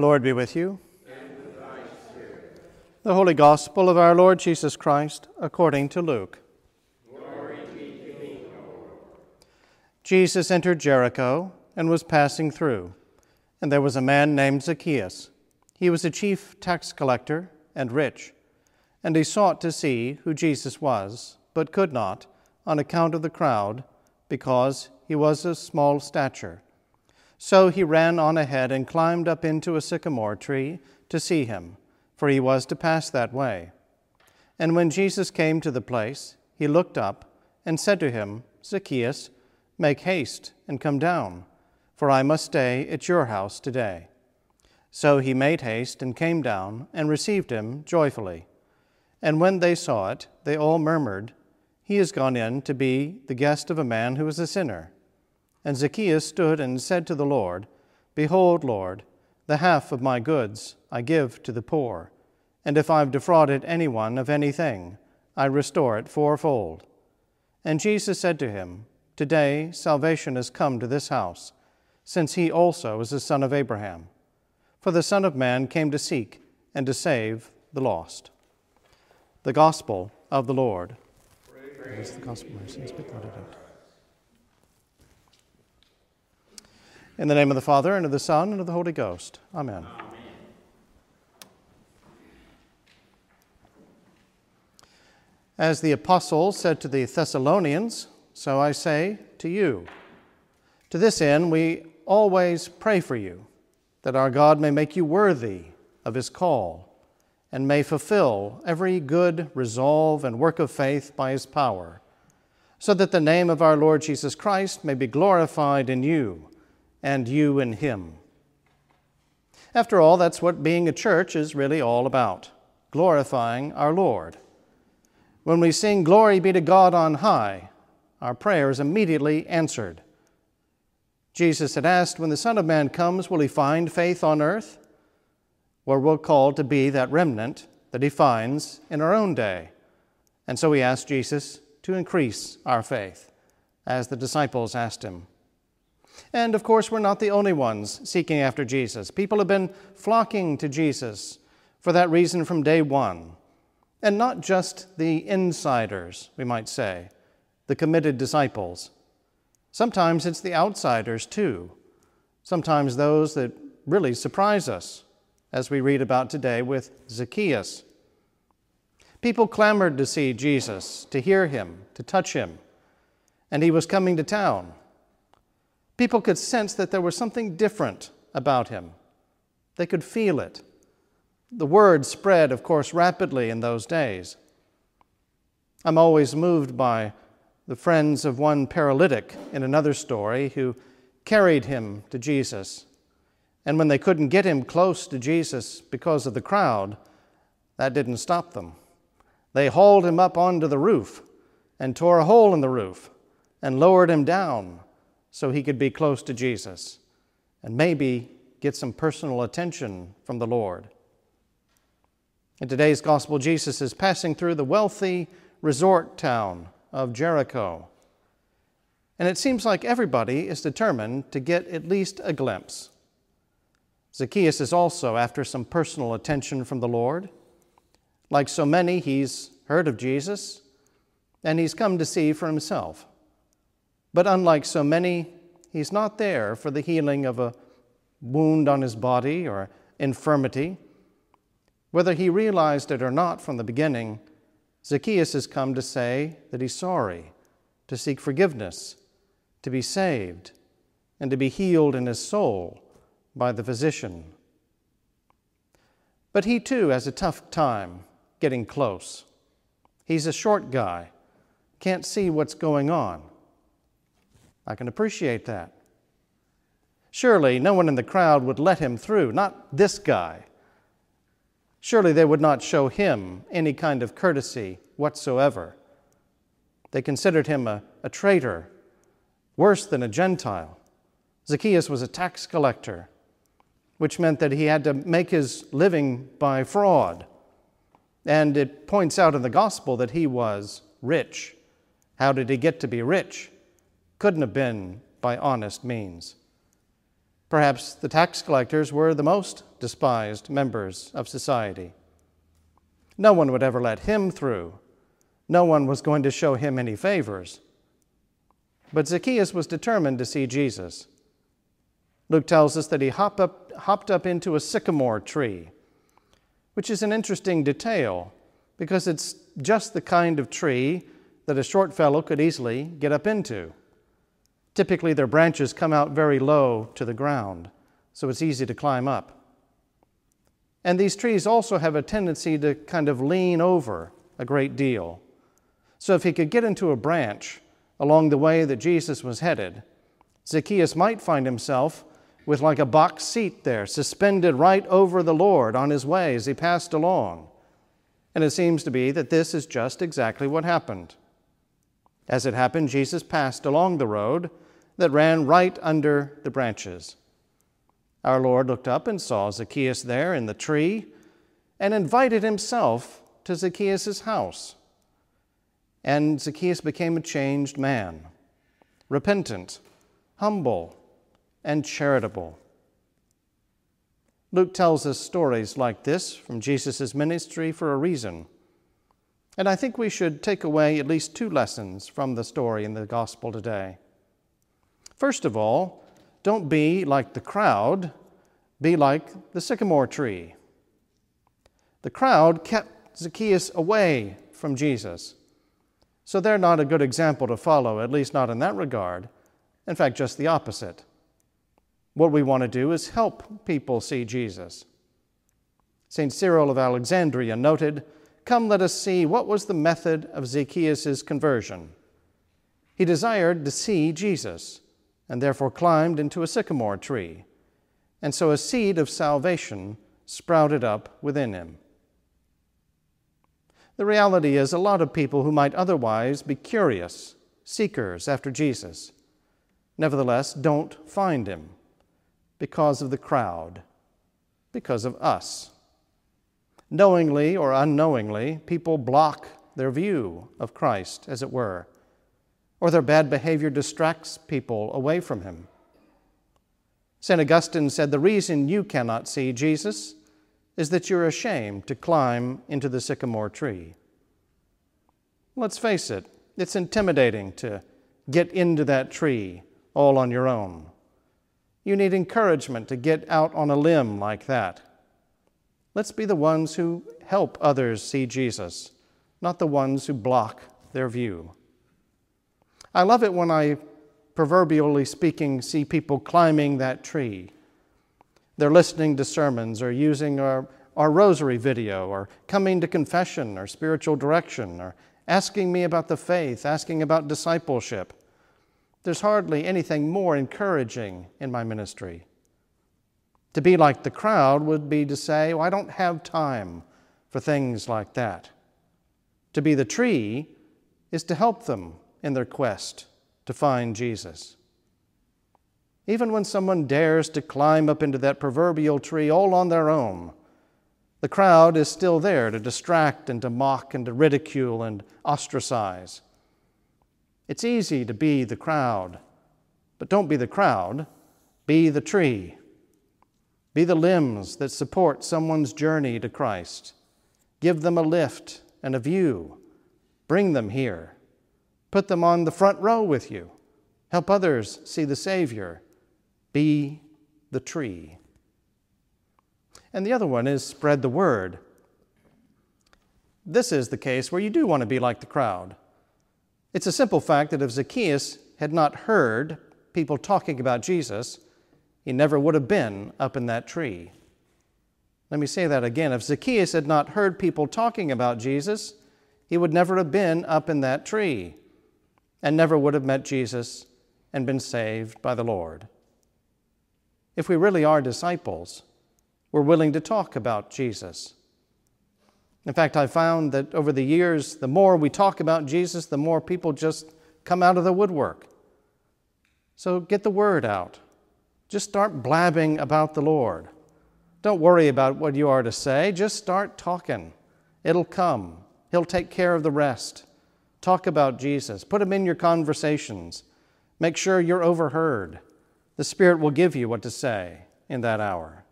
Lord be with you. The Holy Gospel of our Lord Jesus Christ according to Luke. Jesus entered Jericho and was passing through, and there was a man named Zacchaeus. He was a chief tax collector and rich, and he sought to see who Jesus was, but could not, on account of the crowd, because he was of small stature. So he ran on ahead and climbed up into a sycamore tree to see him, for he was to pass that way. And when Jesus came to the place, he looked up and said to him, Zacchaeus, make haste and come down, for I must stay at your house today. So he made haste and came down and received him joyfully. And when they saw it, they all murmured, He has gone in to be the guest of a man who is a sinner. And Zacchaeus stood and said to the Lord, Behold, Lord, the half of my goods I give to the poor, and if I've defrauded anyone of anything, I restore it fourfold. And Jesus said to him, Today salvation has come to this house, since he also is a son of Abraham. For the Son of Man came to seek and to save the lost. The Gospel of the Lord. Praise the gospel, mercy, speak out of it. In the name of the Father, and of the Son, and of the Holy Ghost. Amen. Amen. As the apostle said to the Thessalonians, so I say to you. To this end, we always pray for you that our God may make you worthy of his call and may fulfill every good resolve and work of faith by his power, so that the name of our Lord Jesus Christ may be glorified in you and you in him. After all, that's what being a church is really all about glorifying our Lord. When we sing, Glory be to God on high, our prayer is immediately answered. Jesus had asked, When the Son of Man comes, will he find faith on earth? Or we're called to be that remnant that he finds in our own day. And so we asked Jesus to increase our faith, as the disciples asked him. And of course, we're not the only ones seeking after Jesus. People have been flocking to Jesus for that reason from day one. And not just the insiders, we might say, the committed disciples. Sometimes it's the outsiders, too. Sometimes those that really surprise us, as we read about today with Zacchaeus. People clamored to see Jesus, to hear him, to touch him, and he was coming to town. People could sense that there was something different about him. They could feel it. The word spread, of course, rapidly in those days. I'm always moved by the friends of one paralytic in another story who carried him to Jesus. And when they couldn't get him close to Jesus because of the crowd, that didn't stop them. They hauled him up onto the roof and tore a hole in the roof and lowered him down so he could be close to Jesus and maybe get some personal attention from the Lord. In today's gospel, Jesus is passing through the wealthy resort town of Jericho. And it seems like everybody is determined to get at least a glimpse. Zacchaeus is also after some personal attention from the Lord. Like so many, he's heard of Jesus and he's come to see for himself. But unlike so many, he's not there for the healing of a wound on his body or infirmity. Whether he realized it or not from the beginning, Zacchaeus has come to say that he's sorry, to seek forgiveness, to be saved, and to be healed in his soul by the physician. But he too has a tough time getting close. He's a short guy, can't see what's going on. I can appreciate that. Surely no one in the crowd would let him through, not this guy. Surely they would not show him any kind of courtesy whatsoever. They considered him a, a traitor, worse than a Gentile. Zacchaeus was a tax collector, which meant that he had to make his living by fraud. And it points out in the gospel that he was rich. How did he get to be rich? Couldn't have been by honest means. Perhaps the tax collectors were the most despised members of society. No one would ever let him through. No one was going to show him any favors. But Zacchaeus was determined to see Jesus. Luke tells us that he hopped up, hopped up into a sycamore tree, which is an interesting detail because it's just the kind of tree that a short fellow could easily get up into. Typically, their branches come out very low to the ground, so it's easy to climb up. And these trees also have a tendency to kind of lean over a great deal. So if he could get into a branch along the way that Jesus was headed, Zacchaeus might find himself with like a box seat there, suspended right over the Lord on his way as he passed along. And it seems to be that this is just exactly what happened. As it happened, Jesus passed along the road that ran right under the branches. Our Lord looked up and saw Zacchaeus there in the tree and invited himself to Zacchaeus' house. And Zacchaeus became a changed man, repentant, humble, and charitable. Luke tells us stories like this from Jesus' ministry for a reason. And I think we should take away at least two lessons from the story in the gospel today. First of all, don't be like the crowd, be like the sycamore tree. The crowd kept Zacchaeus away from Jesus. So they're not a good example to follow, at least not in that regard. In fact, just the opposite. What we want to do is help people see Jesus. St. Cyril of Alexandria noted Come, let us see what was the method of Zacchaeus' conversion. He desired to see Jesus, and therefore climbed into a sycamore tree. And so a seed of salvation sprouted up within him. The reality is, a lot of people who might otherwise be curious, seekers after Jesus, nevertheless don't find him because of the crowd, because of us. Knowingly or unknowingly, people block their view of Christ, as it were, or their bad behavior distracts people away from Him. St. Augustine said, The reason you cannot see Jesus is that you're ashamed to climb into the sycamore tree. Let's face it, it's intimidating to get into that tree all on your own. You need encouragement to get out on a limb like that. Let's be the ones who help others see Jesus, not the ones who block their view. I love it when I, proverbially speaking, see people climbing that tree. They're listening to sermons or using our, our rosary video or coming to confession or spiritual direction or asking me about the faith, asking about discipleship. There's hardly anything more encouraging in my ministry. To be like the crowd would be to say, well, I don't have time for things like that. To be the tree is to help them in their quest to find Jesus. Even when someone dares to climb up into that proverbial tree all on their own, the crowd is still there to distract and to mock and to ridicule and ostracize. It's easy to be the crowd, but don't be the crowd, be the tree. Be the limbs that support someone's journey to Christ. Give them a lift and a view. Bring them here. Put them on the front row with you. Help others see the Savior. Be the tree. And the other one is spread the word. This is the case where you do want to be like the crowd. It's a simple fact that if Zacchaeus had not heard people talking about Jesus, he never would have been up in that tree. Let me say that again. If Zacchaeus had not heard people talking about Jesus, he would never have been up in that tree and never would have met Jesus and been saved by the Lord. If we really are disciples, we're willing to talk about Jesus. In fact, I found that over the years, the more we talk about Jesus, the more people just come out of the woodwork. So get the word out. Just start blabbing about the Lord. Don't worry about what you are to say, just start talking. It'll come, He'll take care of the rest. Talk about Jesus, put Him in your conversations. Make sure you're overheard. The Spirit will give you what to say in that hour.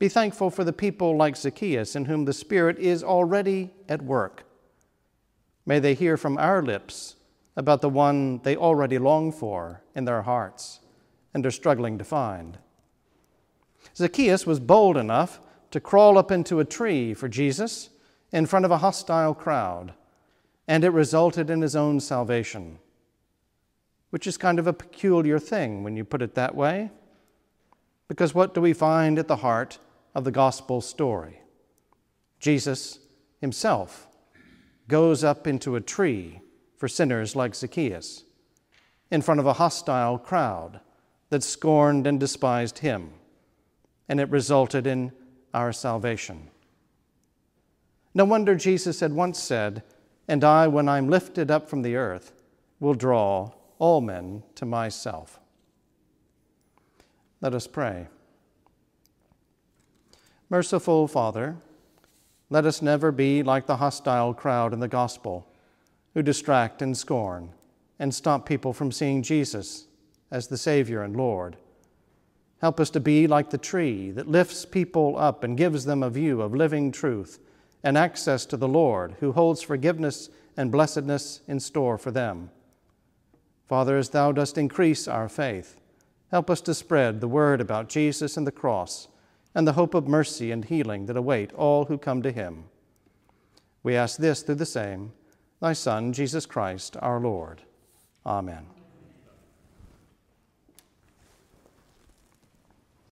Be thankful for the people like Zacchaeus in whom the Spirit is already at work. May they hear from our lips about the one they already long for in their hearts and are struggling to find. Zacchaeus was bold enough to crawl up into a tree for Jesus in front of a hostile crowd, and it resulted in his own salvation, which is kind of a peculiar thing when you put it that way. Because what do we find at the heart of the gospel story? Jesus himself goes up into a tree for sinners like Zacchaeus in front of a hostile crowd that scorned and despised him, and it resulted in our salvation. No wonder Jesus had once said, And I, when I'm lifted up from the earth, will draw all men to myself. Let us pray. Merciful Father, let us never be like the hostile crowd in the gospel who distract and scorn and stop people from seeing Jesus as the Savior and Lord. Help us to be like the tree that lifts people up and gives them a view of living truth and access to the Lord, who holds forgiveness and blessedness in store for them. Father, as Thou dost increase our faith, help us to spread the word about Jesus and the cross and the hope of mercy and healing that await all who come to Him. We ask this through the same, Thy Son, Jesus Christ, our Lord. Amen.